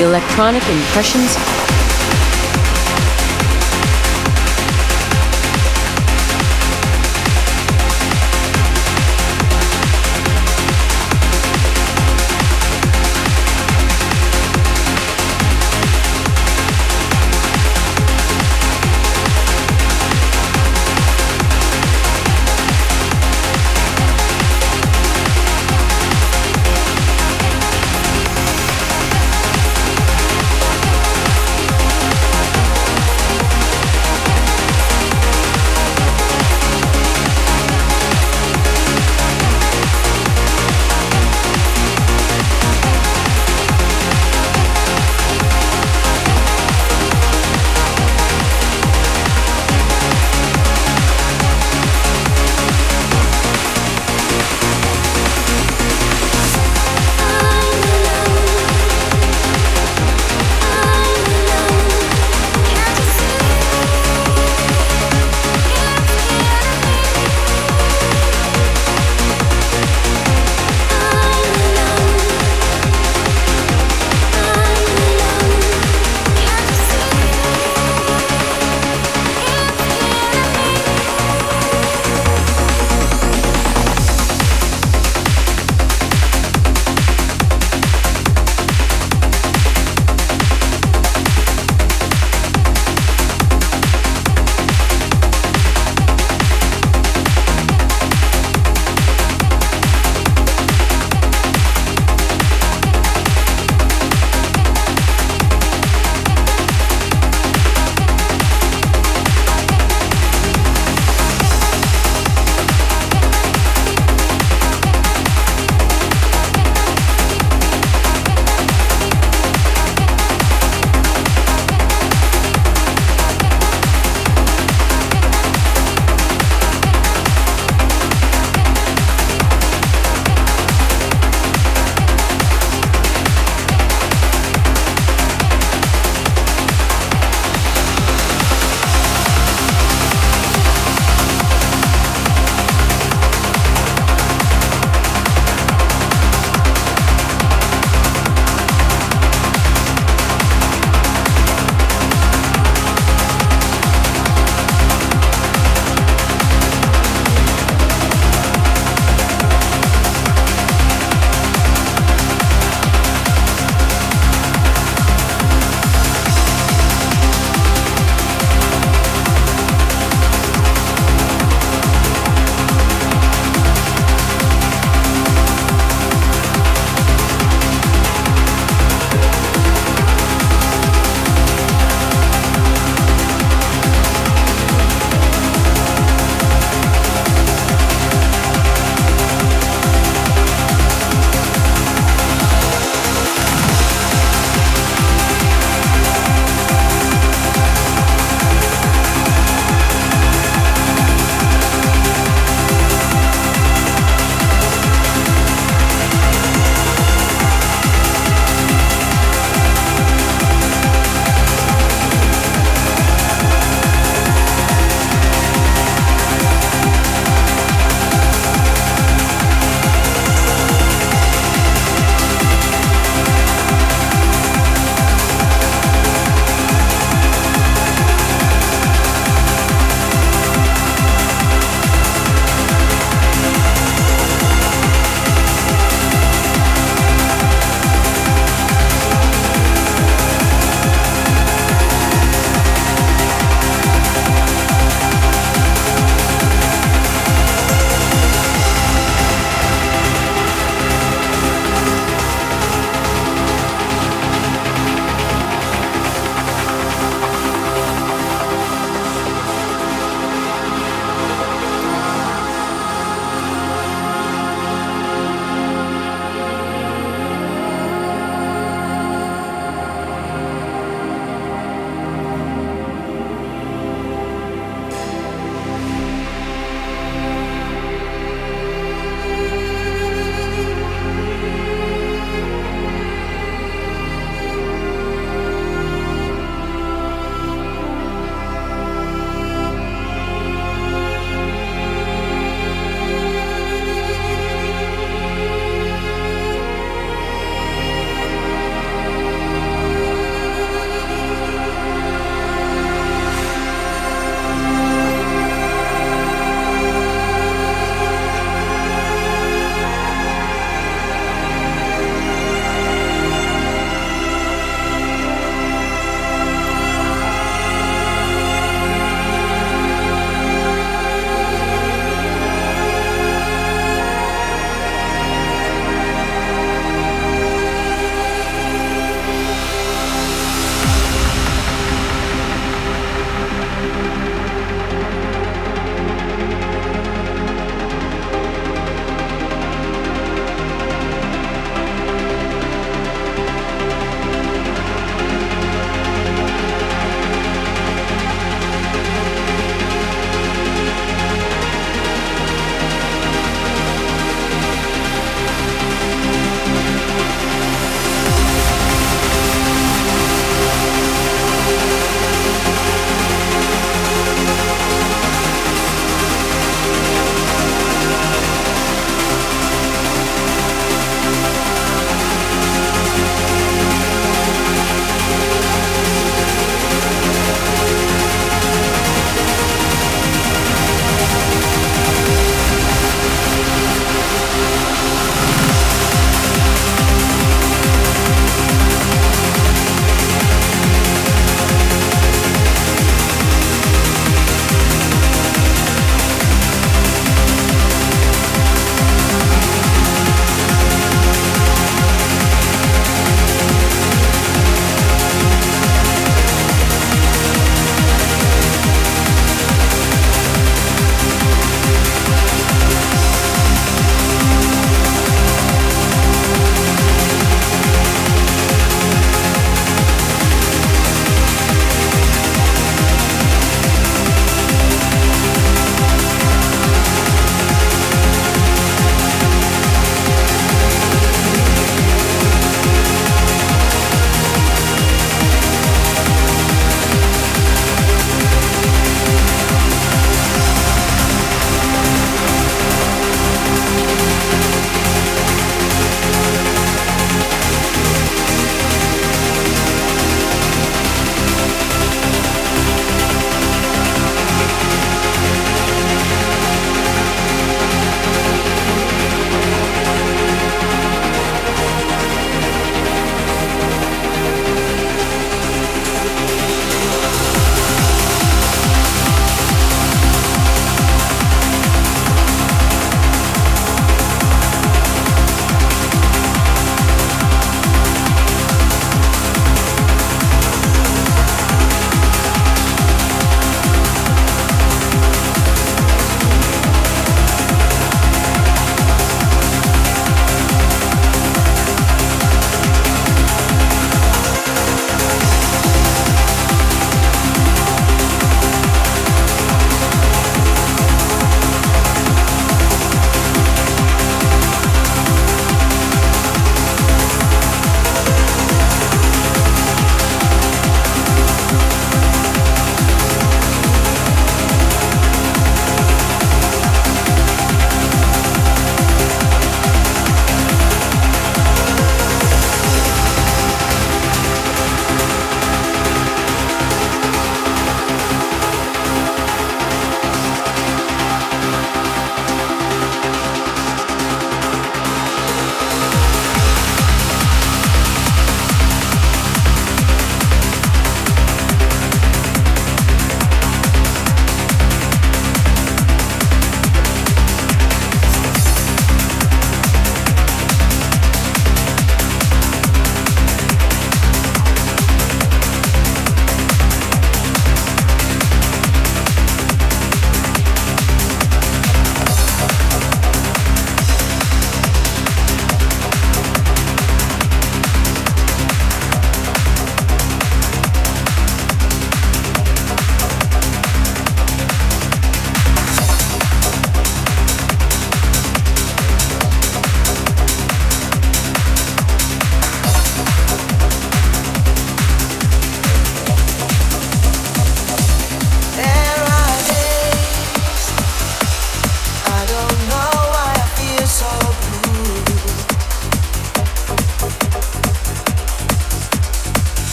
Electronic Impressions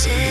say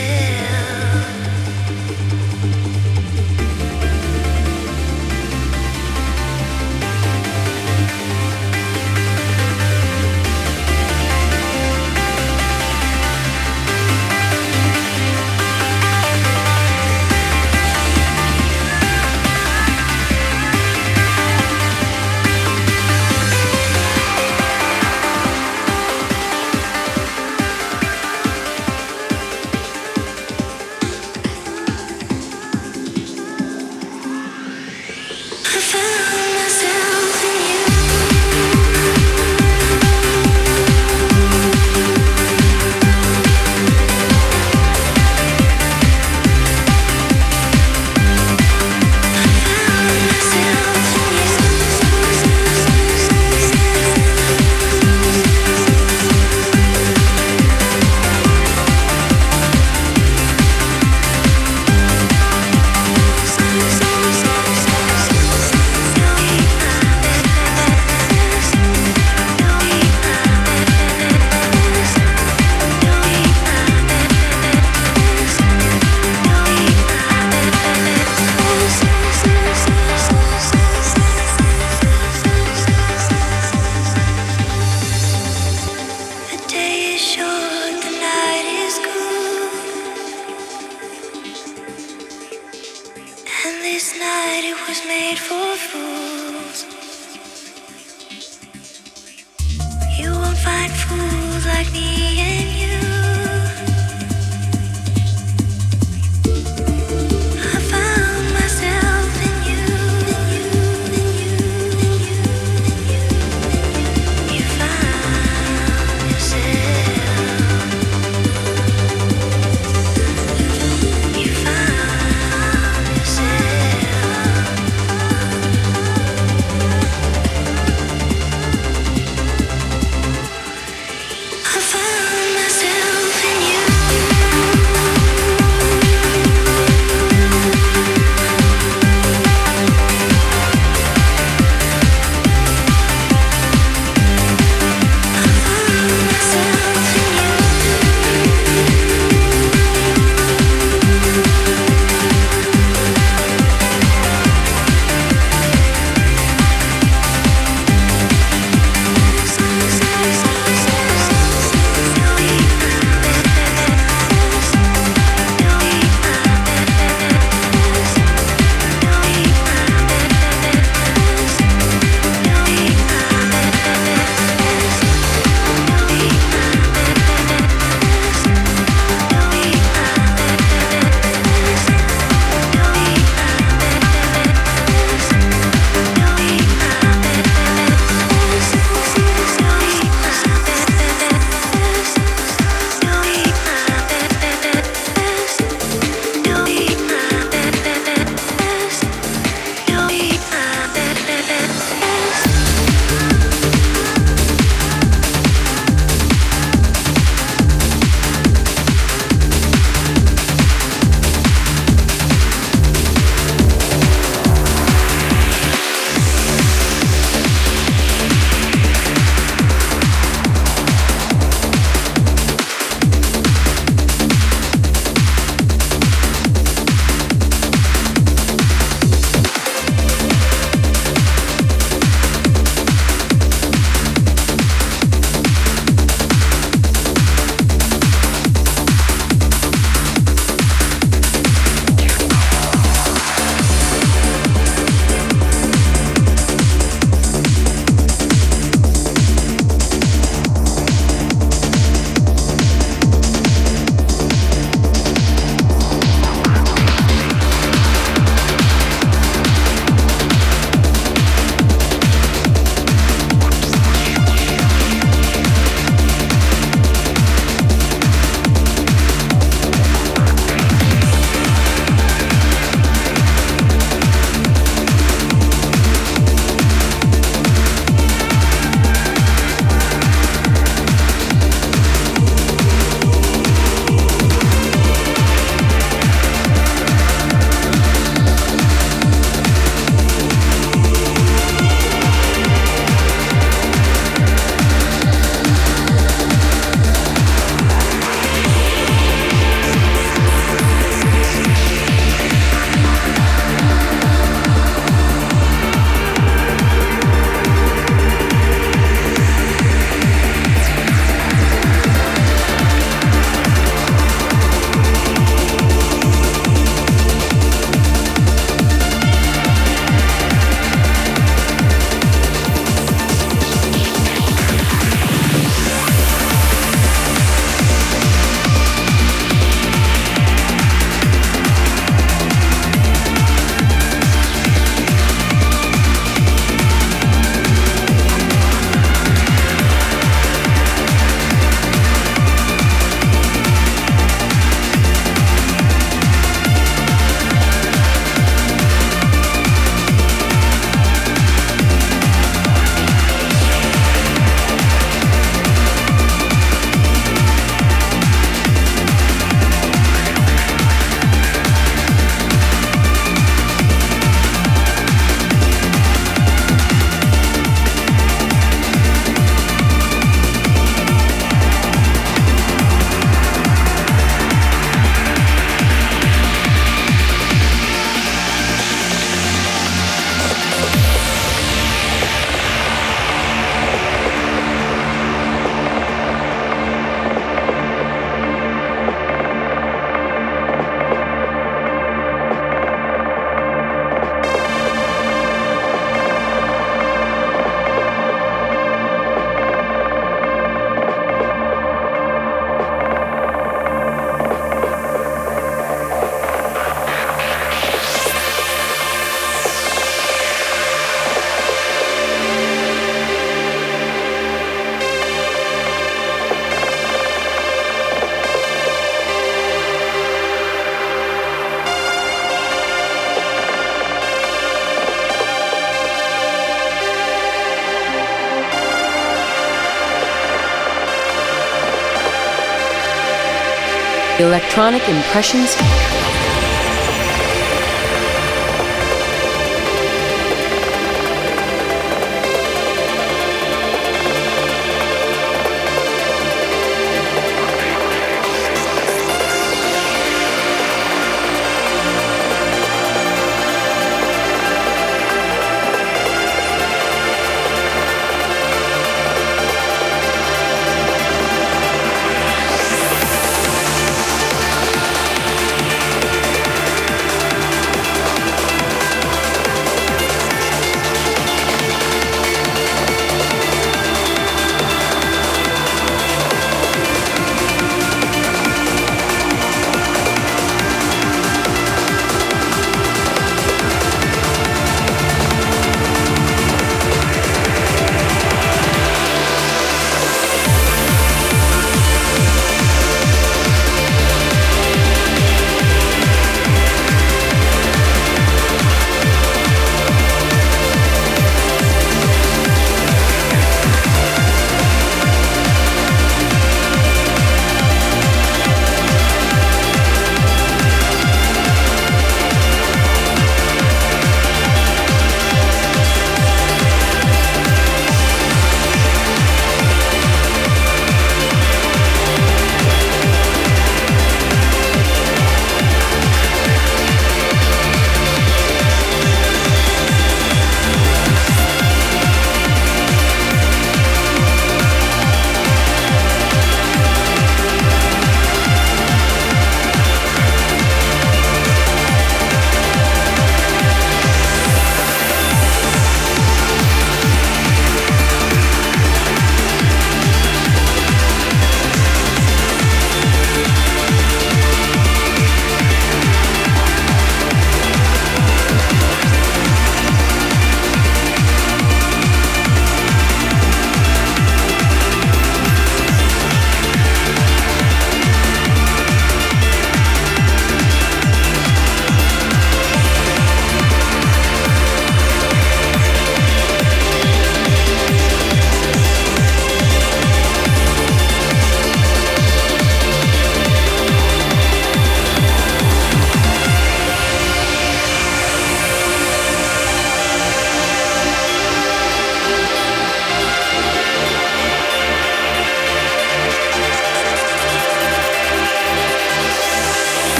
Electronic Impressions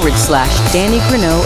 forward slash Danny Grunow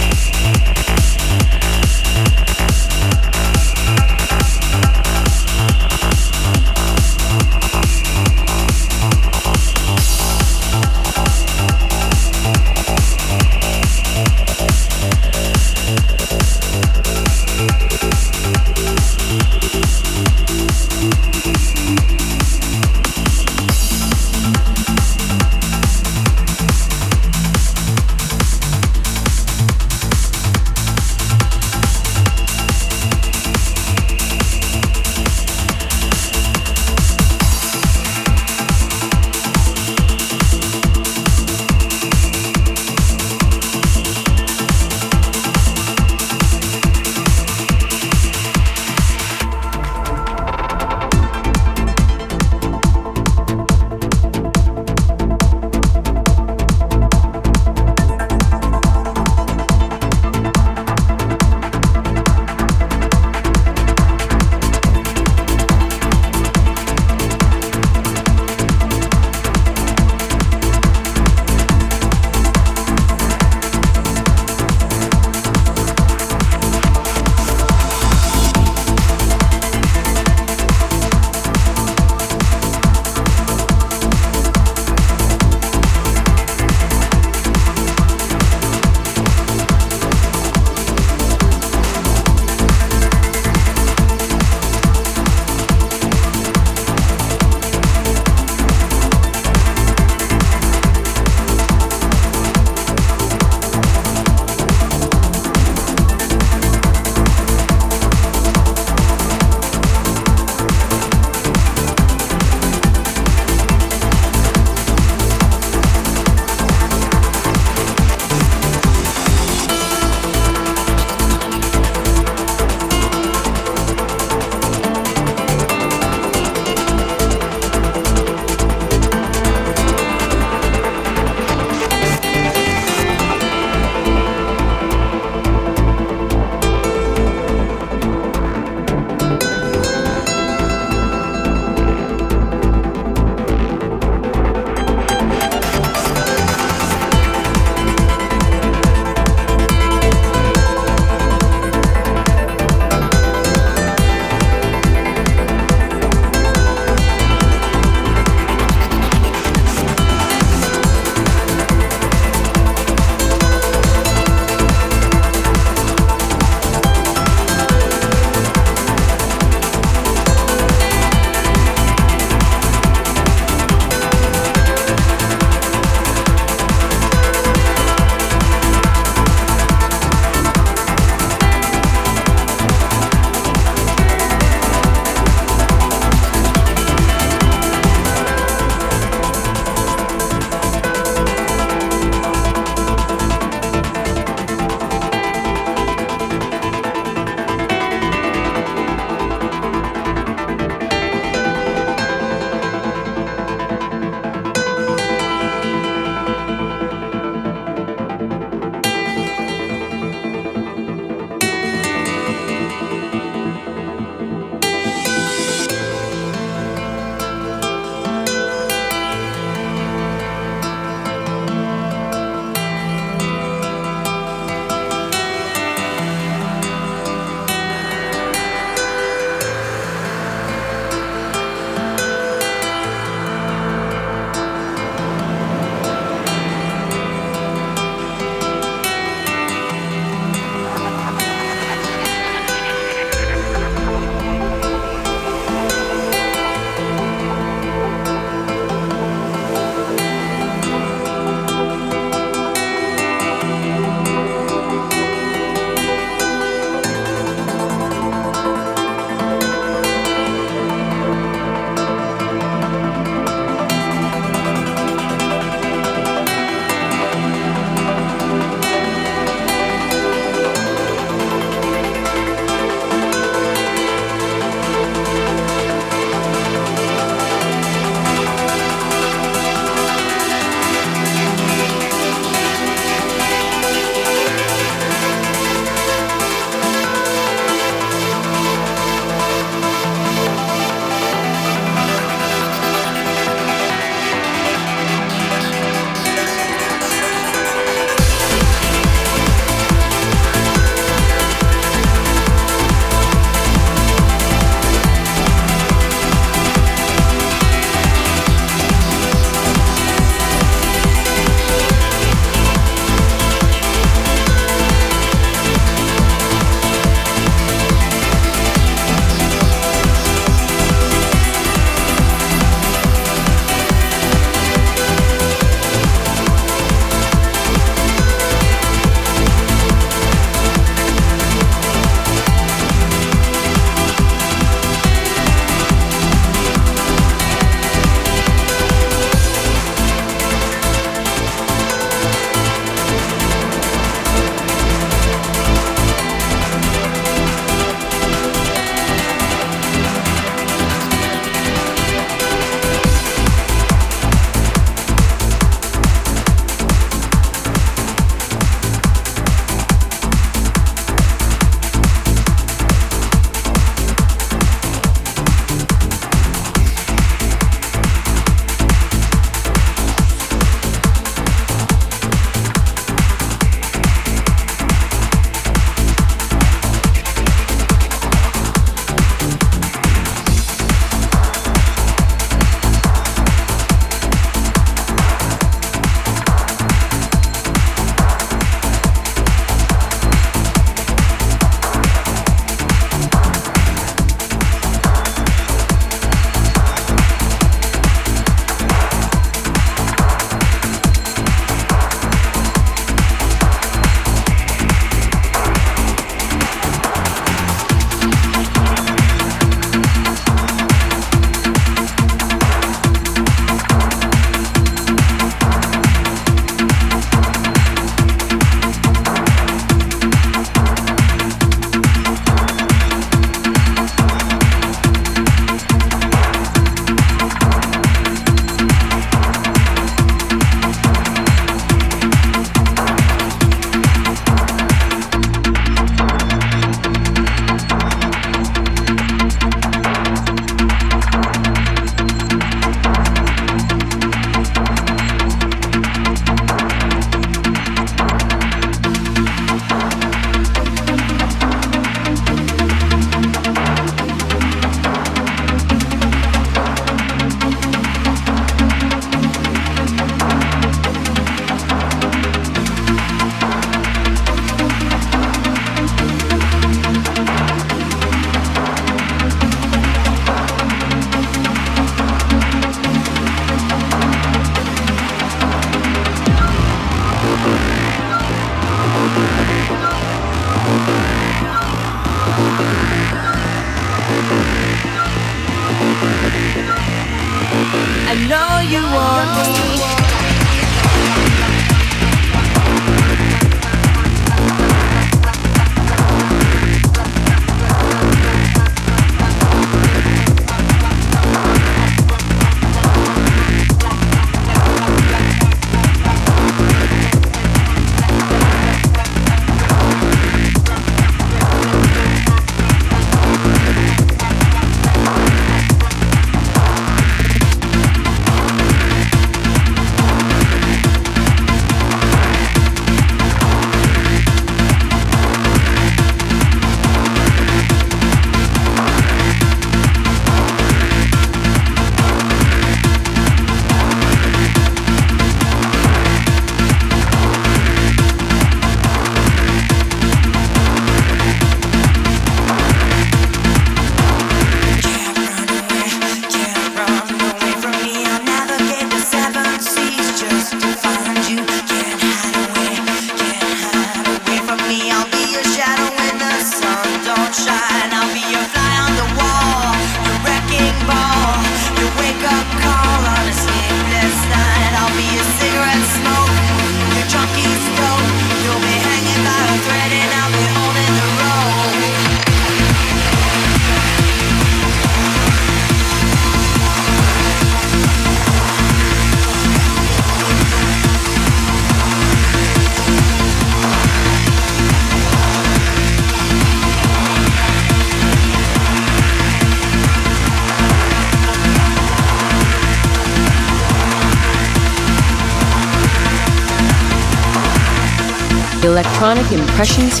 Electronic Impressions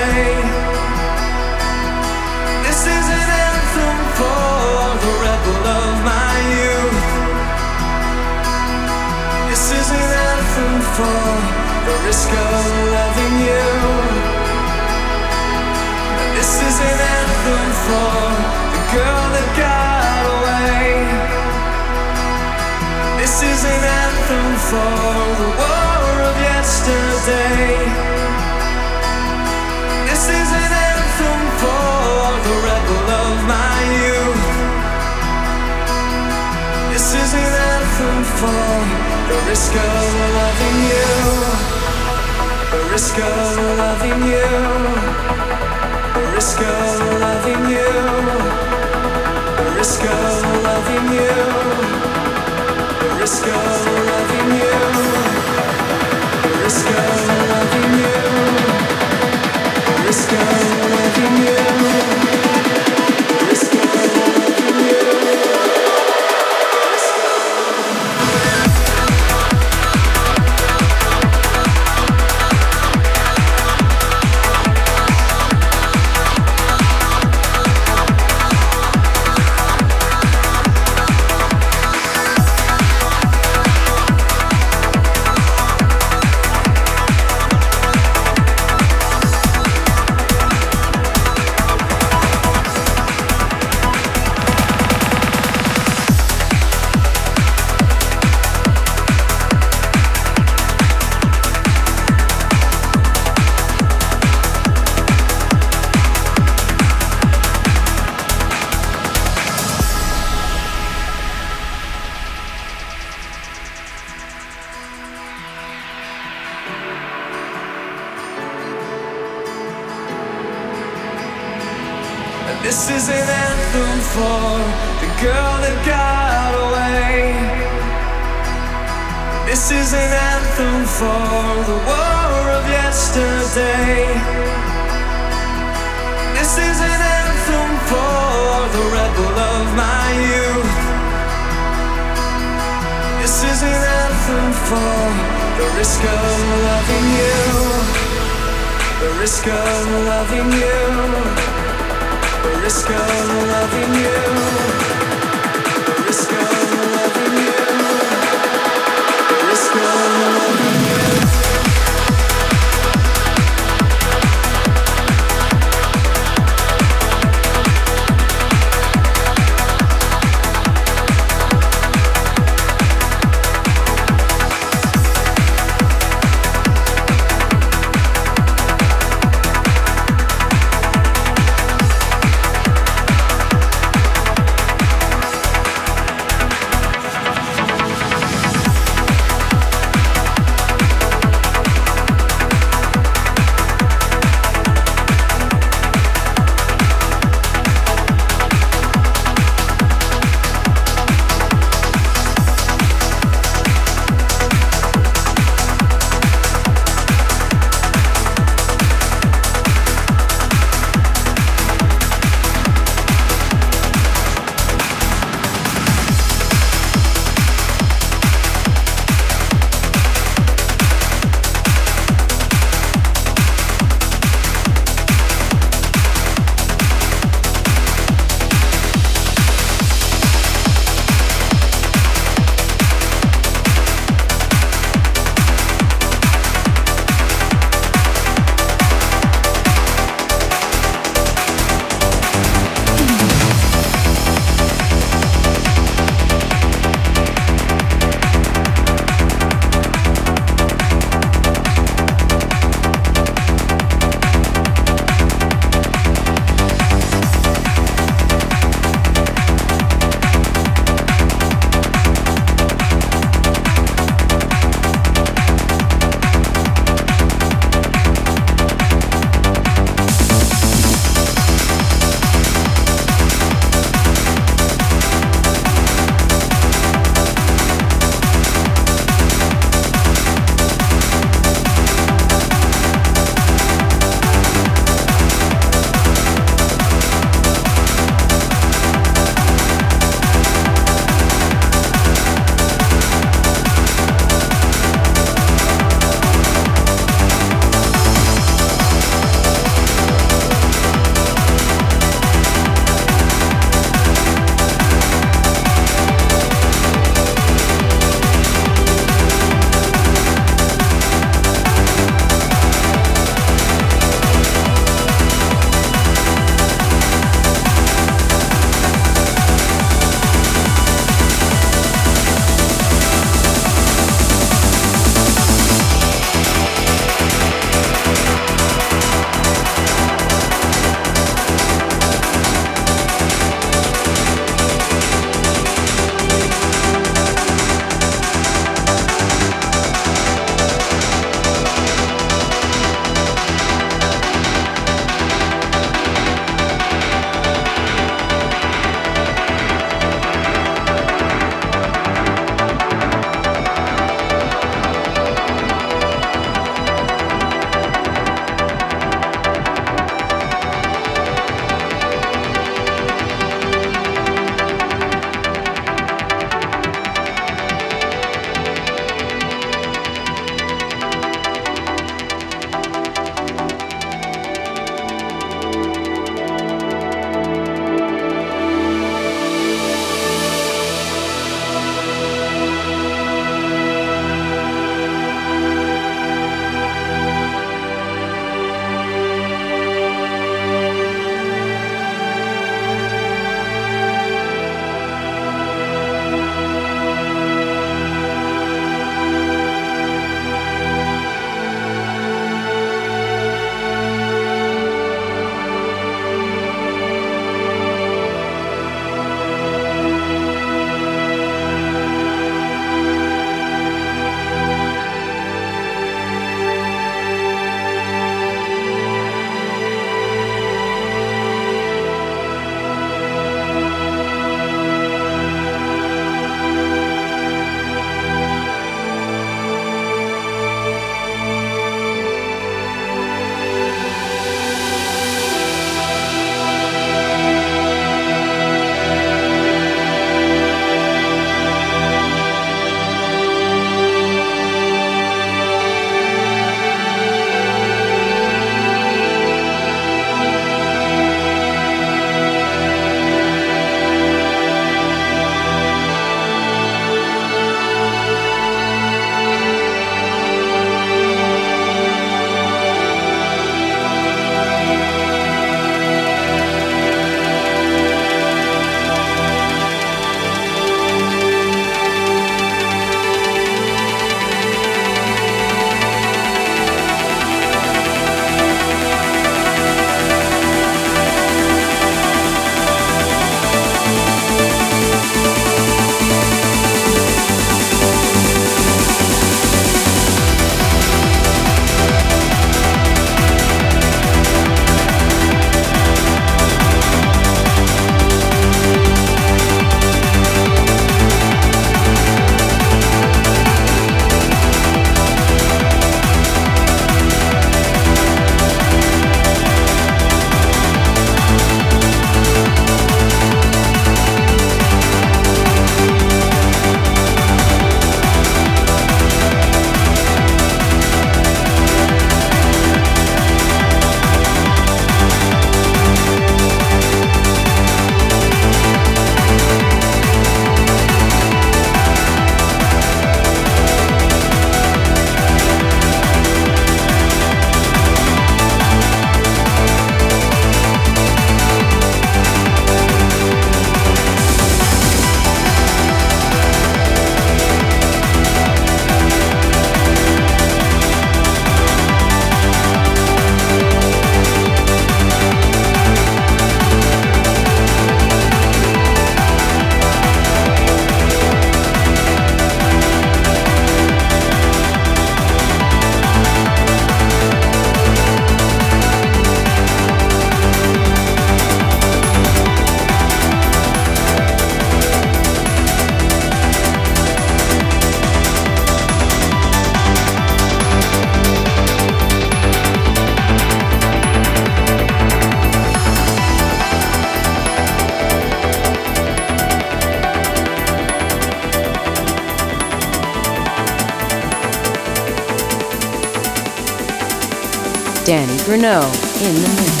in the mix.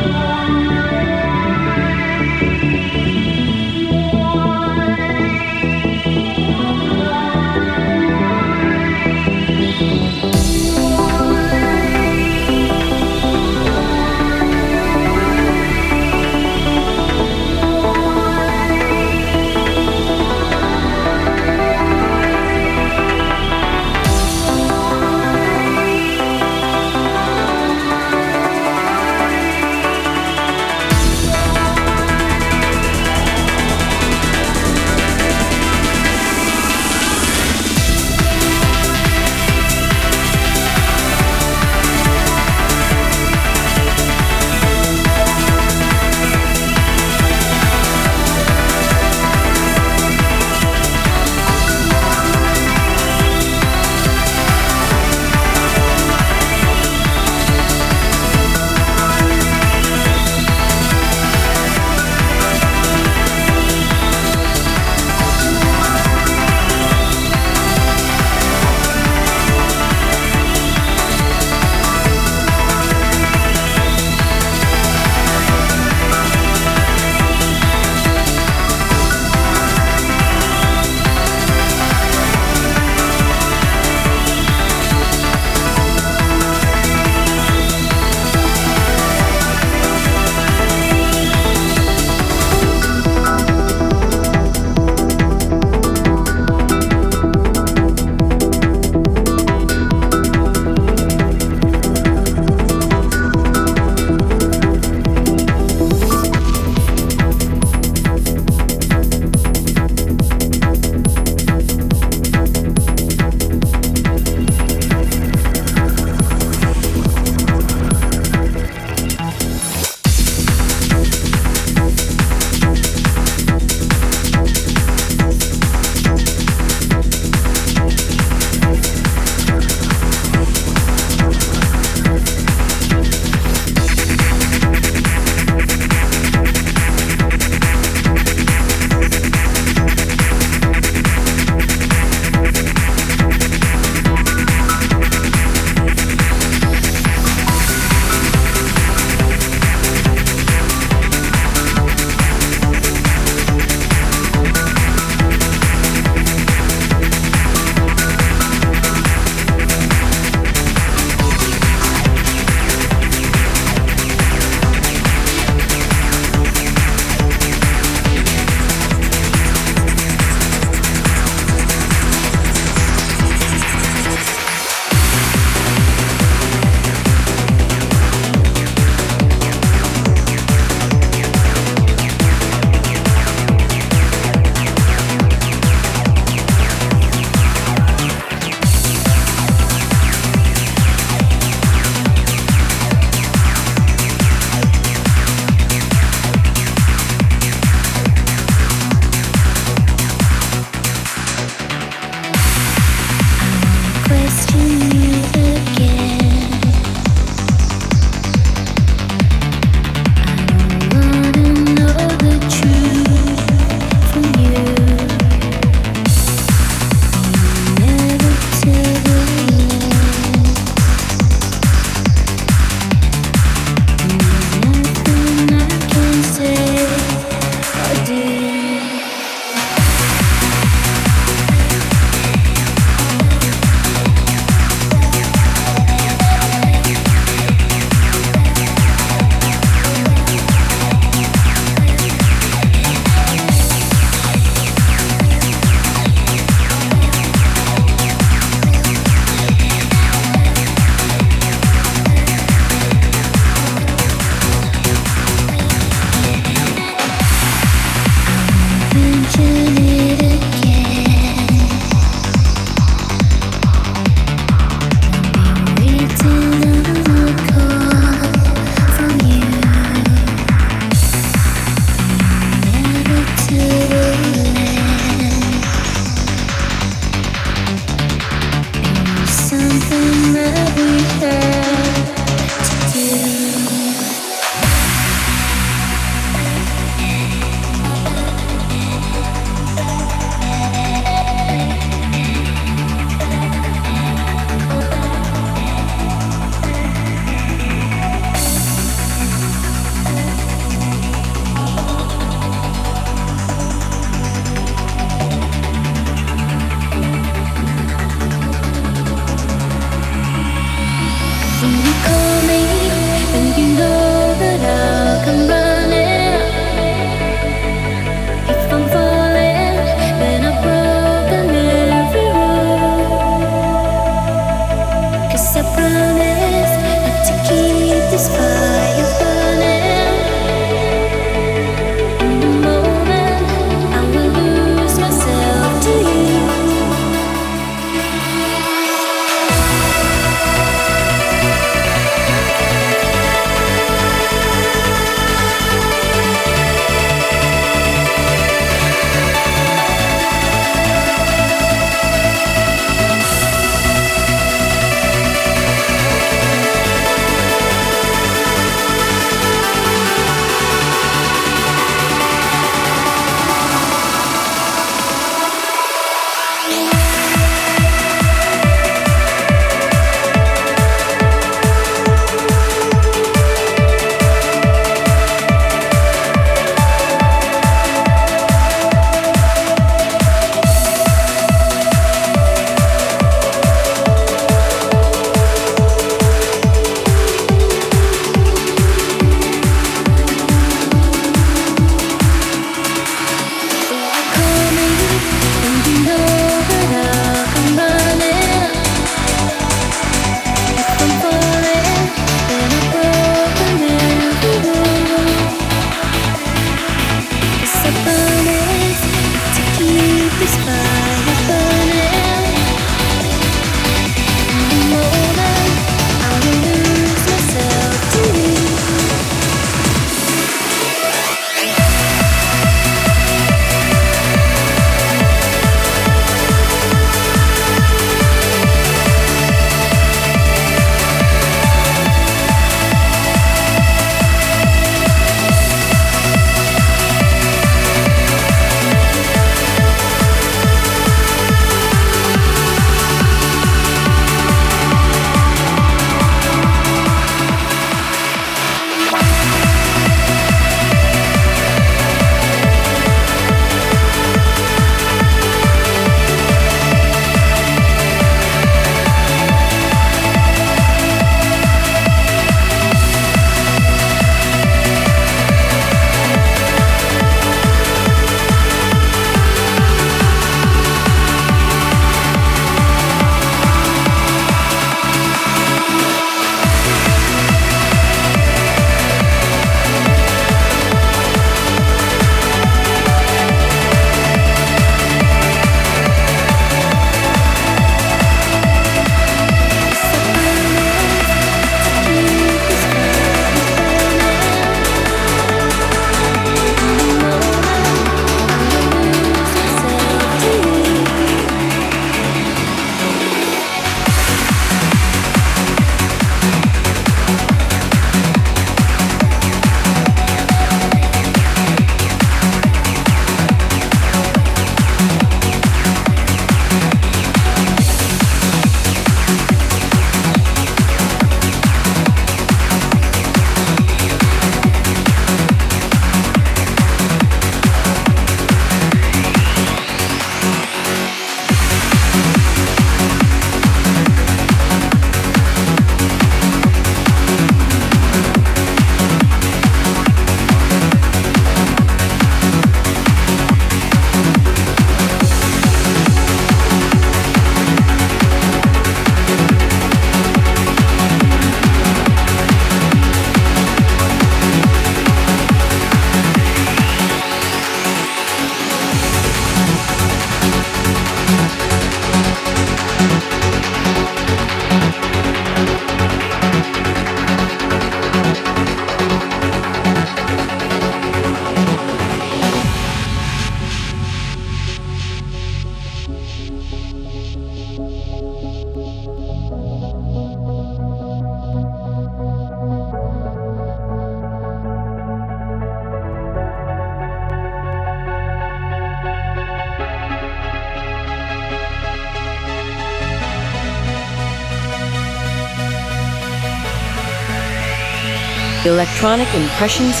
Electronic Impressions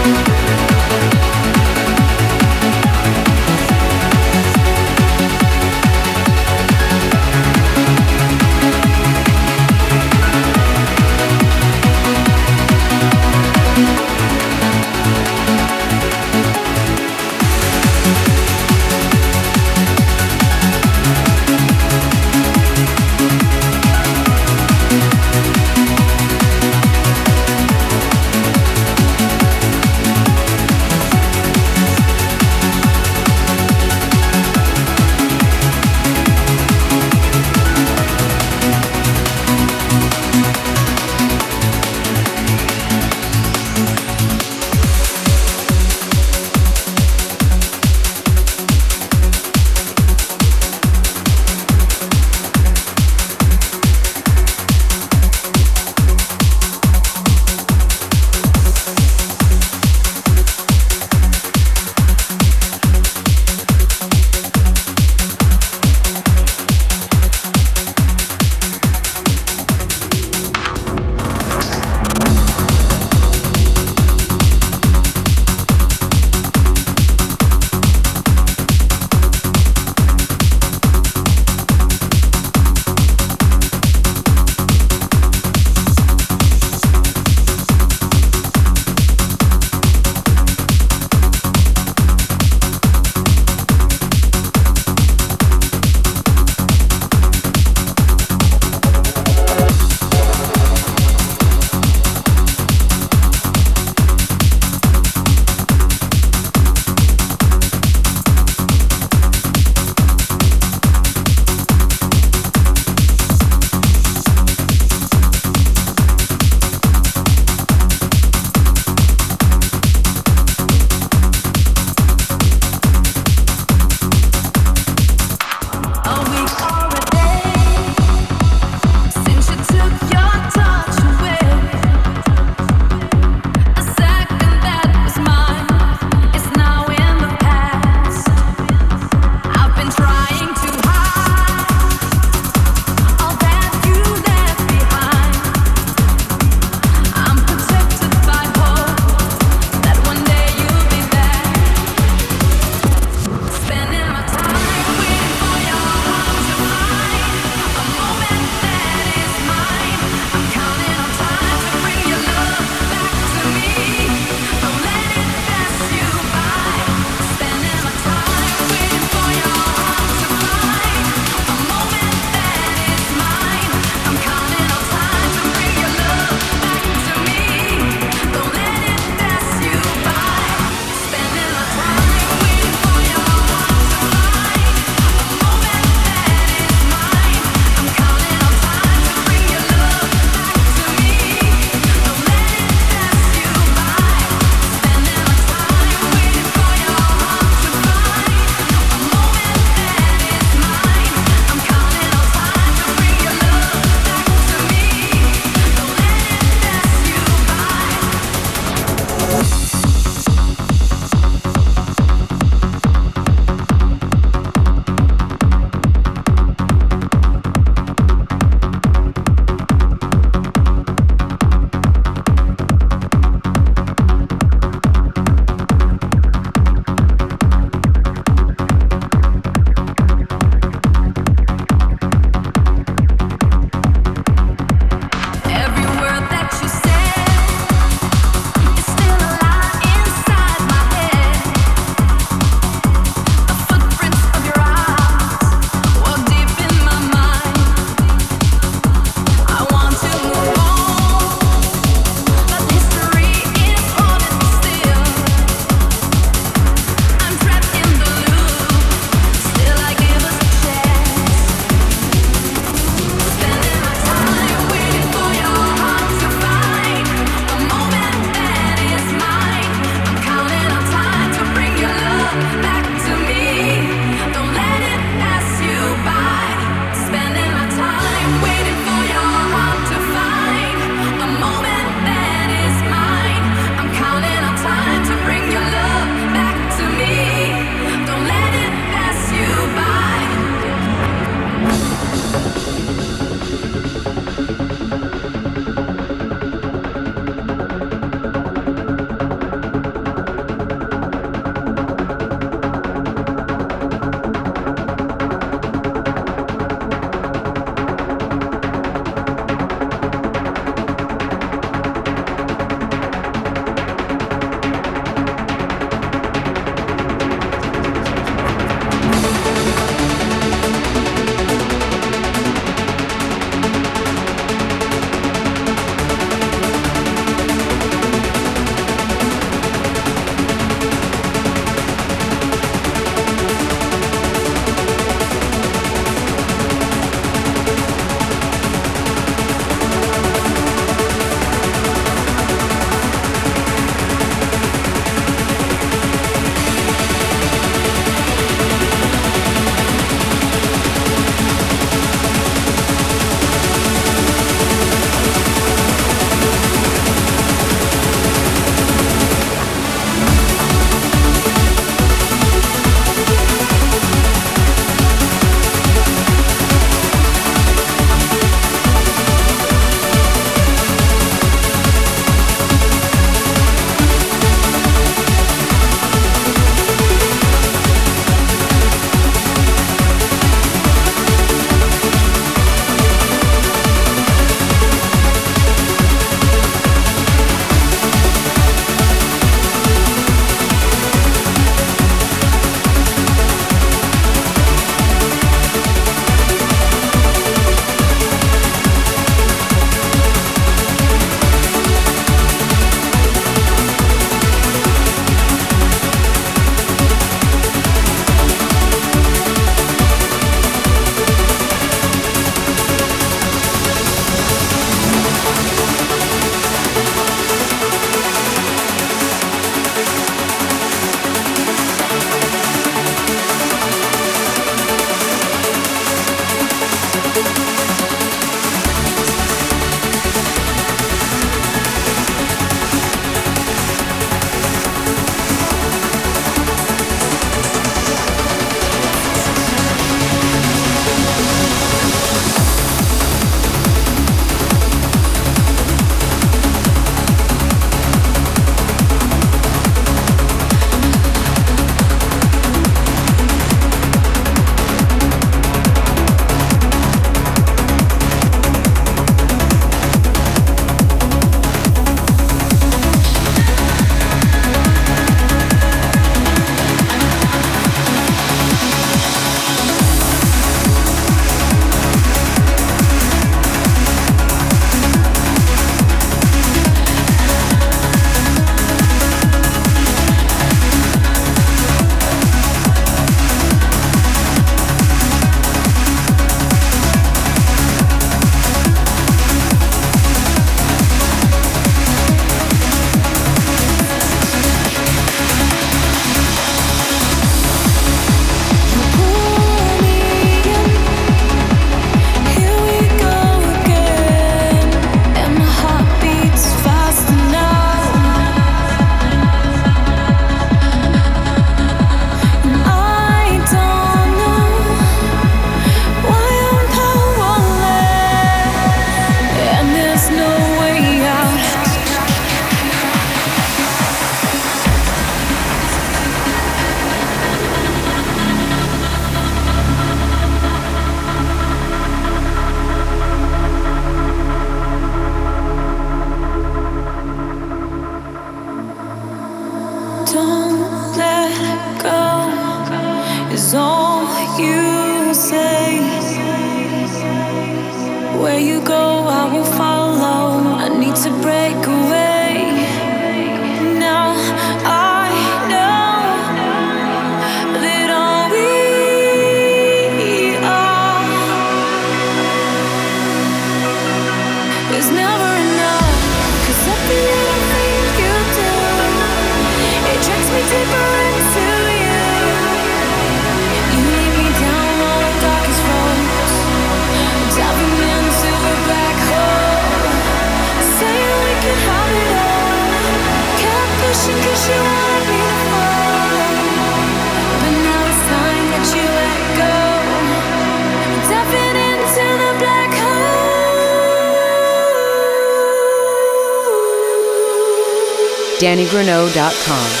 DannyGrunow.com.